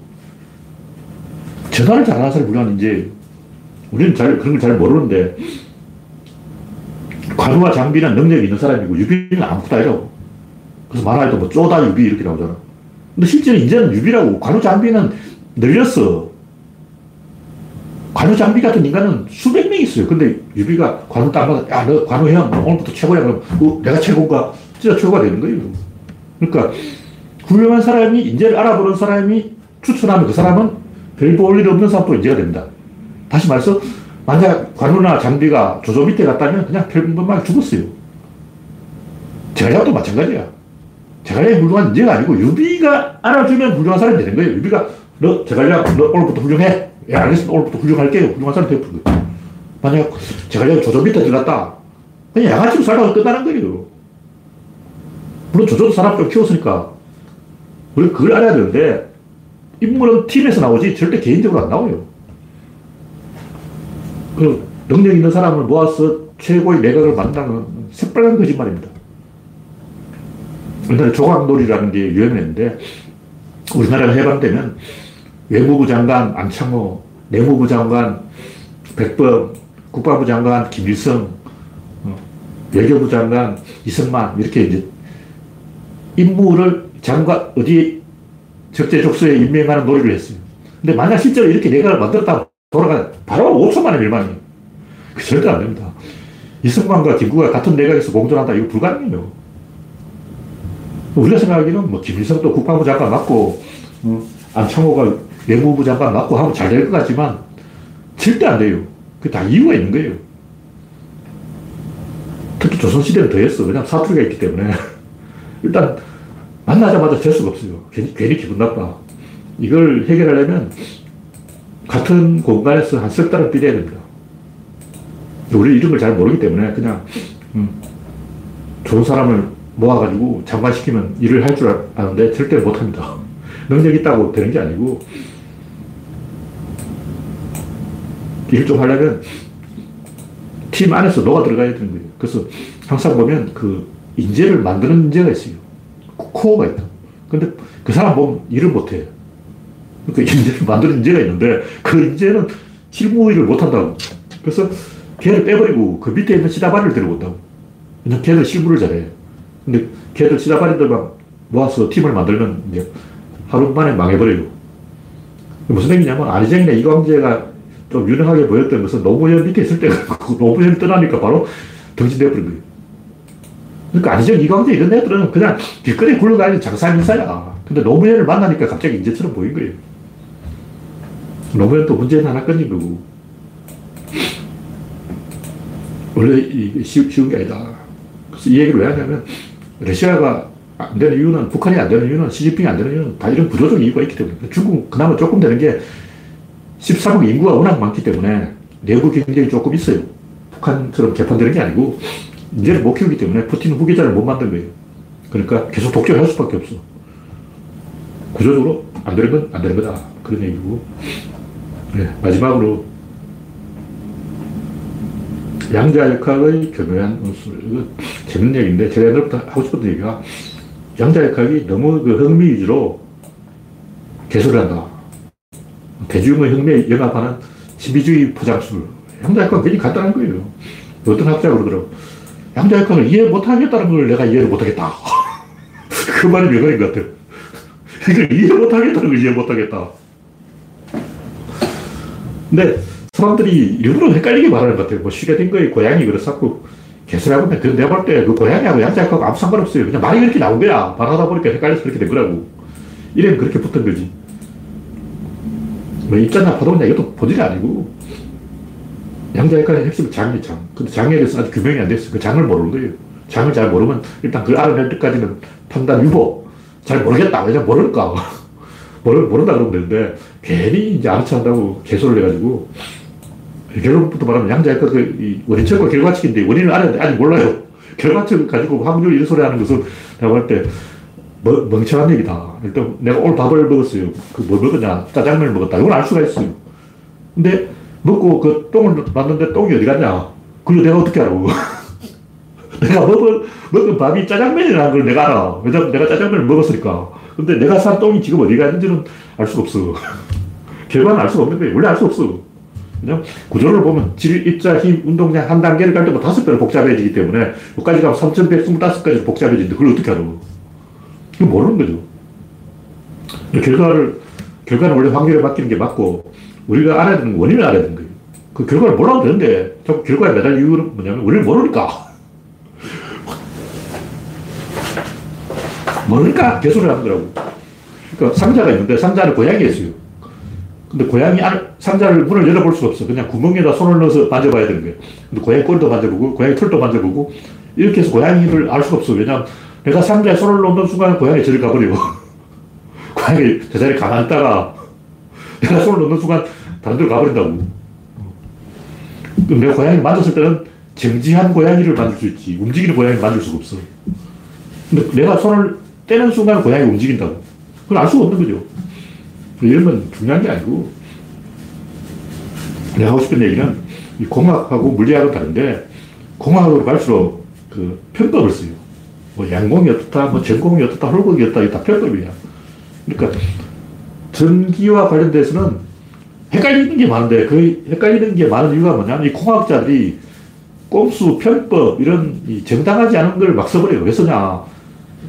전화를 잘하는 사람이 우리가 이제, 우리는 잘, 그런 걸 잘 모르는데, 관우와 장비는 능력이 있는 사람이고, 유비는 아무것도 아니라고. 그래서 만화에도 뭐, 쪼다 유비 이렇게 나오잖아. 근데 실제로 이제는 유비라고, 관우 장비는 널렸어. 관우 장비 같은 인간은 수백 명 있어요. 근데 유비가 관우 딱 받아, 야, 너 관우 형, 오늘부터 최고야. 그럼, 어, 내가 최고인가? 진짜 최고가 되는 거예요. 그러니까, 훌륭한 사람이, 인재를 알아보는 사람이 추천하면 그 사람은 별 볼 일 없는 사람도 인재가 됩니다. 다시 말해서, 만약 관우나 장비가 조조 밑에 갔다면 그냥 평범하게 죽었어요. 제갈량도 마찬가지야. 제갈량이 훌륭한 인재가 아니고 유비가 알아주면 훌륭한 사람이 되는 거예요. 유비가 너 제갈량 너 오늘부터 훌륭해. 예, 알겠습니다. 오늘부터 훌륭할게요. 훌륭한 사람 되어버린 거예요. 만약 제갈량이 조조 밑에 들어갔다. 그냥 양아치로 살다가 끝나는 거예요. 물론 조조도 사람 좀 키웠으니까. 그걸 알아야 되는데, 인물은 팀에서 나오지 절대 개인적으로 안 나와요. 그 능력 있는 사람을 모아서 최고의 내각을 만드는 새빨간 거짓말입니다. 옛날에 조각놀이라는 게 유행했는데, 우리나라가 해방되면 외무부 장관 안창호, 내무부 장관 백범, 국방부 장관 김일성, 어, 외교부 장관 이승만 이렇게 이제 임무를 장관 어디 적재적소에 임명하는 노력을 했어요. 근데 만약 실제로 이렇게 내각을 만들었다 돌아가 바로 5초 만에 멸망이에요. 그 절대 안 됩니다. 이승만과 김구가 같은 내각에서 공존한다 이거 불가능해요. 우리가 생각하기는 뭐 김일성도 국방부 장관 맞고 어, 안창호가 외무부 장관 맞고 하면 잘 될 것 같지만 절대 안 돼요. 그 다 이유가 있는 거예요. 특히 조선시대는 더했어. 왜냐면 사투리가 있기 때문에. 일단 만나자마자 될 수가 없어요. 괜히, 괜히 기분 나빠. 이걸 해결하려면 같은 공간에서 한 석 달은 뛰어야 됩니다. 우리 이런 걸 잘 모르기 때문에 그냥 음, 좋은 사람을 모아가지고 장관시키면 일을 할 줄 아는데 절대 못합니다. 능력 있다고 되는 게 아니고 일 좀 하려면 팀 안에서 너가 들어가야 되는 거예요. 그래서 항상 보면 그 인재를 만드는 인재가 있어요. 코어가 있다. 근데 그 사람 보면 일을 못해. 그러니까 인재를 만드는 인재가 있는데 그 인재는 실무 일을 못한다고. 그래서 걔를 빼버리고 그 밑에 있는 시다바리를 데려온다고. 왜냐면 걔는 실무를 잘해. 근데 걔들 시다바리들만 모아서 팀을 만들면 이제 하루 만에 망해버려요. 무슨 얘기냐면 아리쟁이나 이광재가 좀 유능하게 보였던 것은 노무현 밑에 있을 때 노무현 떠나니까 바로 정신되어버린 거예요. 그러니까 아니쟁 이광재 이런 애들은 그냥 길거리에 굴러다니는 장사인사야. 근데 노무현을 만나니까 갑자기 인재처럼 보인 거예요. 노무현도 문제는 하나 끊인 거고. 원래 이 쉬, 쉬운 게 아니다. 그래서 이 얘기를 왜 하냐면 러시아가 안 되는 이유는 북한이 안 되는 이유는 시진핑이 안 되는 이유는 다 이런 구조적 이유가 있기 때문에 중국 그나마 조금 되는 게 13억 인구가 워낙 많기 때문에 내부 경쟁이 조금 있어요. 북한처럼 개판되는 게 아니고 이제는 못 키우기 때문에 푸틴 후계자를 못 만든 거예요. 그러니까 계속 독재를 할 수밖에 없어. 구조적으로 안 되는 건 안 되는 거다. 그런 얘기고. 네, 마지막으로 양자 역학의 교묘한 운술. 이거 재밌는 얘기인데 제가 옛날부터 하고 싶었던 얘기가 양자 역학이 너무 그 흥미 위주로 개소를 한다. 대중의 흥미에 영합하는 신비주의 포장술. 양자 역학은 굉장히 간단한 거예요. 어떤 학자가 그러더라고. 양자 역학을 이해 못하겠다는 걸 내가 이해를 못하겠다. 그 말이 명언인 것 같아요. 이걸 이해 못하겠다는 걸 이해 못하겠다. 근데 사람들이 일부러 헷갈리게 말하는 것 같아요. 뭐 슈레딩거의 고양이 그래서 개소리하고 있는데 내가 볼 때 그 고양이하고 양자역하고 아무 상관없어요. 그냥 말이 그렇게 나온 거야. 말하다 보니까 헷갈려서 그렇게 된 거라고. 이래는 그렇게 붙은 거지. 뭐 입자나 파동이나 이것도 본질이 아니고 양자역학의 핵심은 장이 장. 근데 장에 대해서 아직 규명이 안 됐어. 그 장을 모르는 거예요. 장을 잘 모르면 일단 그걸 알아낼 때까지는 판단 유보. 잘 모르겠다. 왜냐 모르니까. 모르, 모른다 그러면 되는데 괜히 이제 알아채 한다고 개소를 해가지고 결론부터 말하면 양자역학 그 원인책과 결과책인데 원인을 알아야 돼. 아직 몰라요. 결과책을 가지고 확률 이런 소리 하는 것은 내가 볼 때 멍청한 얘기다. 일단 내가 오늘 밥을 먹었어요. 그 뭐 먹었냐? 짜장면을 먹었다. 이걸 알 수가 있어요. 근데 먹고 그 똥을 놨는데 똥이 어디 갔냐? 그걸 내가 어떻게 알아? 내가 먹은, 먹은 밥이 짜장면이라는 걸 내가 알아. 왜냐면 내가 짜장면을 먹었으니까. 근데 내가 산 똥이 지금 어디 갔는지는 알 수가 없어. 결과는 알 수가 없는 거예요. 원래 알 수 없어. 그냥 구조를 보면 질, 입자, 힘, 운동량 한 단계를 갈 때마다 다섯 배로 복잡해지기 때문에 여기까지 가면 3125가지 복잡해지는데 그걸 어떻게 알아? 이거 모르는 거죠. 결과를, 결과는 원래 확률에 맡기는 게 맞고 우리가 알아야 되는 원인을 알아야 되는 거예요. 그 결과를 몰라도 되는데 결과에 매달 이유는 뭐냐면 원인을 모르니까. 모르니까 개소리를 하는 거라고. 그러니까 상자가 있는데 상자는 고양이였어요. 근데 고양이 안, 상자를 문을 열어볼 수가 없어. 그냥 구멍에다 손을 넣어서 만져봐야 되는 거예요. 근데 고양이 꼬리도 만져보고, 고양이 털도 만져보고, 이렇게 해서 고양이를 알 수가 없어. 왜냐면 내가 상자에 손을 넣는 순간 고양이 저리 가버리고, 고양이 제자리에 가만히 있다가 내가 손을 넣는 순간 다른 데로 가버린다고. 그럼 내가 고양이를 만졌을 때는 정지한 고양이를 만들 수 있지. 움직이는 고양이를 만들 수가 없어. 근데 내가 손을 떼는 순간 고양이 움직인다고. 그걸 알 수가 없는 거죠. 이런 건 중요한 게 아니고, 내가 하고 싶은 얘기는 이 공학하고 물리학은 다른데, 공학으로 갈수록 그 편법을 써요. 뭐 양공이 어떻다, 뭐 전공이 어떻다, 홀곡이 어떻다, 이게 다 편법이야. 그러니까 전기와 관련돼서는 헷갈리는 게 많은데 그 헷갈리는 게 많은 이유가 뭐냐면 이 공학자들이 꼼수, 편법 이런 정당하지 않은 걸 막 써버려요. 왜 쓰냐?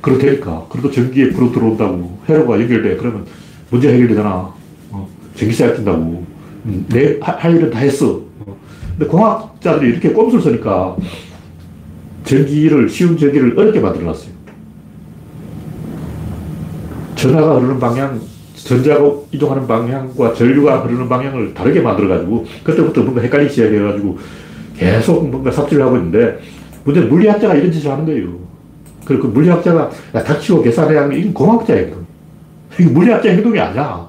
그렇다니까. 그래도 전기에 불어 들어온다고 회로가 연결돼. 그러면 문제 해결되잖아. 어, 전기세 아낀다고. 음, 내할 일은 다 했어. 어. 근데 공학자들이 이렇게 꼼수를 쓰니까 전기를 쉬운 전기를 어렵게 만들어놨어요. 전화가 흐르는 방향, 전자가 이동하는 방향과 전류가 흐르는 방향을 다르게 만들어가지고 그때부터 뭔가 헷갈리기 시작해가지고 계속 뭔가 삽질을 하고 있는데 문제는 물리학자가 이런 짓을 하는 거예요. 그리고 그 물리학자가 야, 닥치고 계산해야 하는 이건 공학자의 행동. 이게 물리학자의 행동이 아니야.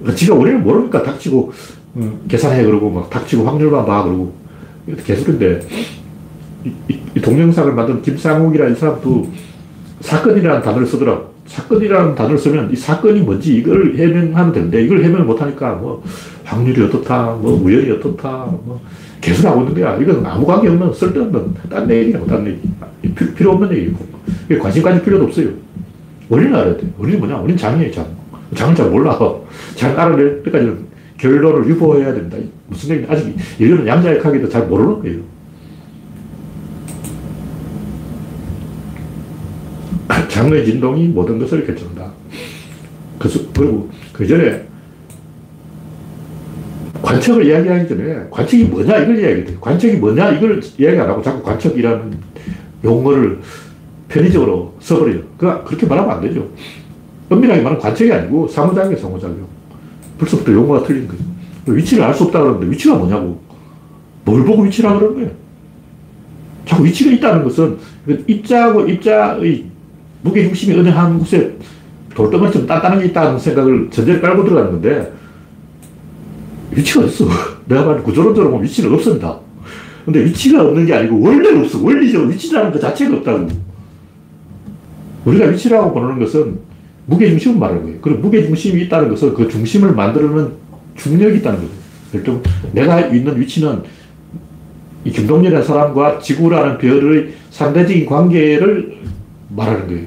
그러니까 지가 원인을 모르니까 닥치고 음, 계산해 그러고 막 닥치고 확률만 봐 그러고 계속인데 이, 이, 이, 동영상을 만든 김상욱이라는 사람도 사건이라는 단어를 쓰더라고. 사건이라는 단어를 쓰면 이 사건이 뭔지 이걸 해명하면 되는데 이걸 해명을 못하니까 뭐 확률이 어떻다, 뭐 우연이 어떻다, 뭐 개수하고 있는 거야. 이건 아무 관계 없는 쓸데없는 딴 얘기라고, 딴 얘기. 필요, 필요 없는 얘기고. 관심 가질 필요도 없어요. 원인을 알아야 돼. 원인이 뭐냐? 원인 장이에요, 장. 장은 잘 몰라. 장 알아낼 때까지는 결론을 유보해야 된다. 무슨 얘기 아직 인류는 양자역학에도 잘 모르는 거예요. 장의 진동이 모든 것을 결정한다. 그리고 그 전에 관측을 이야기하기 전에 관측이 뭐냐 이걸 이야기해야 돼. 관측이 뭐냐 이걸 이야기 안 하고 자꾸 관측이라는 용어를 편의적으로 써버려요. 그 그렇게 말하면 안 되죠. 엄밀하게 말하면 관측이 아니고 상호작용, 상호작용. 벌써부터 용어가 틀린 거예요. 위치를 알 수 없다 그러는데 위치가 뭐냐고. 뭘 보고 위치라 그러는 거예요. 자꾸 위치가 있다는 것은 그 입자하고 입자의 무게 중심이 어느 한 곳에 돌덩어리처럼 단단한 게 있다는 생각을 전제를 깔고 들어가는 건데 위치가 있어. 내가 말한 구조론적으로 보면 위치는 없습니다. 근데 위치가 없는 게 아니고 원래 없어. 원리적으로 위치라는 것 자체가 없다고. 우리가 위치라고 보는 것은 무게중심을 말하는 거예요. 그리고 무게중심이 있다는 것은 그 중심을 만들어는 중력이 있다는 거죠. 내가 있는 위치는 이 김동렬이라는 사람과 지구라는 별의 상대적인 관계를 말하는 거예요.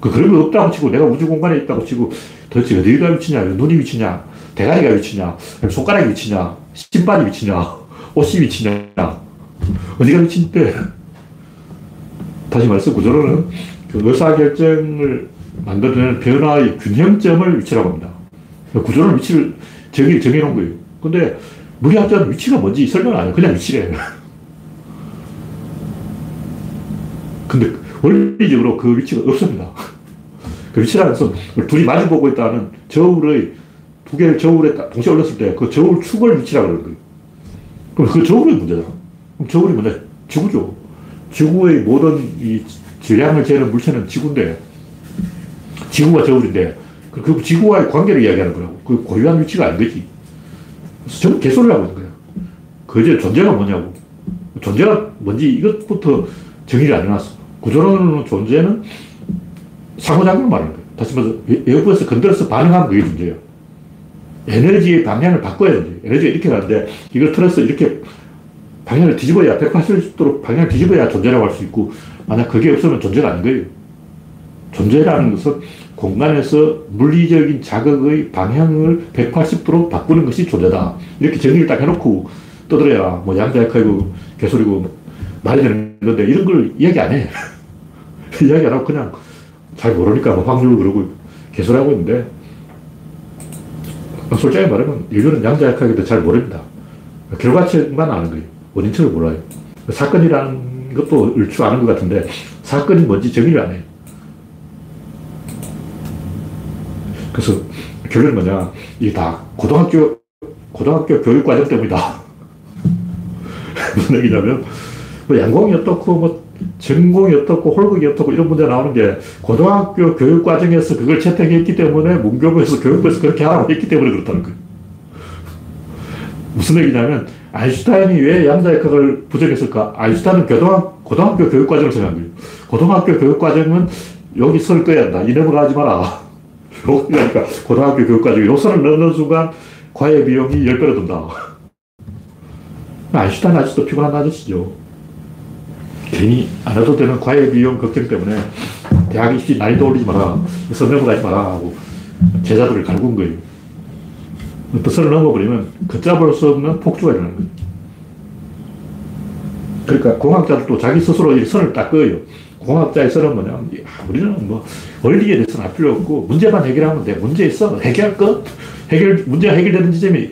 그 그런 거 없다고 치고 내가 우주 공간에 있다고 치고 도대체 어디가 위치냐, 눈이 위치냐, 대가리가 위치냐, 손가락이 위치냐, 신발이 위치냐, 옷이 위치냐, 어디가 위치인데. 다시 말해서 구조론은 그 의사결정을 만들어내는 변화의 균형점을 위치라고 합니다. 구조론 위치를 정의, 정해놓은 거예요. 근데 물리학자는 위치가 뭔지 설명 안 해요. 그냥 위치래. 근데 원리적으로 그 위치가 없습니다. 그 위치라는 것은 둘이 마주보고 있다는 저울의 두 개를 저울에 동시에 올렸을 때 그 저울 축을 위치라고 그러는 거예요. 그럼 그 저울이 문제잖아. 그럼 저울이 뭐냐? 지구죠. 지구의 모든 이 질량을 재는 물체는 지구인데, 지구가 저울인데, 그, 그 지구와의 관계를 이야기하는 거라고. 그 고유한 위치가 아닌 거지. 그래서 전부 개소리를 하고 있는 거야. 그제 존재가 뭐냐고. 존재가 뭔지 이것부터 정의를 안 해놨어. 구조론은 존재는 상호작용을 말하는 거예요. 다시 말해서 외부에서 건드려서 반응하는 그게 존재예요. 에너지의 방향을 바꿔야 돼. 에너지가 이렇게 가는데 이걸 틀어서 이렇게 방향을 뒤집어야 180도로 방향을 뒤집어야 존재라고 할 수 있고 만약 그게 없으면 존재가 아닌 거예요. 존재라는 것은 공간에서 물리적인 자극의 방향을 180도로 바꾸는 것이 존재다. 이렇게 정의를 딱 해놓고 떠들어야 뭐 양자역학이고 개소리고 말이 되는 건데 이런 걸 이야기 안 해. 이야기 안 하고 그냥 잘 모르니까 뭐 확률 그러고 개소리하고 있는데 솔직히 말하면 인류는 양자역학에도 잘 모릅니다. 결과책만 아는 거예요. 원인책을 몰라요. 사건이라는 것도 얼추 아는 것 같은데 사건이 뭔지 정의를 안 해요. 그래서 결론은 뭐냐. 이게 다 고등학교, 고등학교 교육 과정 때문이다. 무슨 얘기냐면, 뭐 양공이 어떻고, 뭐 전공이 어떻고, 홀극이 어떻고, 이런 문제 나오는 게 고등학교 교육 과정에서 그걸 채택했기 때문에 문교부에서 교육부에서 그렇게 하라고 했기 때문에 그렇다는 거예요. 무슨 얘기냐면, 아인슈타인이 왜 양자역학을 부정했을까? 아인슈타인은 고등학, 고등학교 교육 과정을 생각한 거예요. 고등학교 교육 과정은 여기 설 거야. 나 이름을 하지 마라. 그러니까 고등학교 교육 과정에 요선을 넣는 순간 과외 비용이 10배로 든다. 아인슈타인 아직도 피곤한 아저씨죠. 괜히 안 해도 되는 과외 비용 걱정 때문에 대학 입시 난이도 올리지 마라. 선명을 하지 마라 하고 제자들을 갈군 거예요. 또 선을 넘어버리면 걷잡을 수 없는 폭주가 일어나는 거예요. 그러니까 공학자들도 자기 스스로 이 선을 딱 그어요. 공학자의 선은 뭐냐면, 야, 우리는 뭐, 원리에 대해서는 알 필요 없고, 문제만 해결하면 돼. 문제 있어. 해결할 것. 해결, 문제가 해결되는 지점이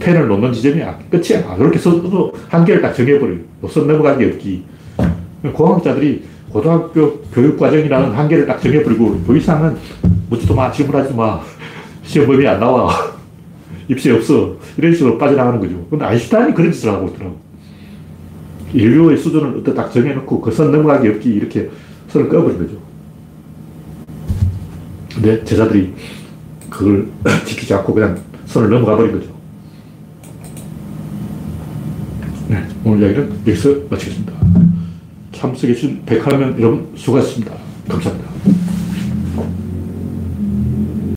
펜을 놓는 지점이야. 끝이야. 그렇게 써도 한계를 딱 정해버려요. 선 넘어가기 없기. 공학자들이 고등학교 교육과정이라는 한계를 딱 정해버리고, 그 이상은 묻지도 마, 질문하지 마. 시험 범위 안 나와. 입시 없어. 이런 식으로 빠져나가는 거죠. 근데 아인슈타인이 그런 짓을 하고 있더라고. 인류의 수준을 어떤 딱 정해놓고 그 선 넘어가기 없기 이렇게 선을 꺼버린 거죠. 근데 제자들이 그걸 지키지 않고 그냥 선을 넘어가 버린 거죠. 네, 오늘 이야기는 여기서 마치겠습니다. 참석해주신 백화면 여러분 수고하셨습니다. 감사합니다.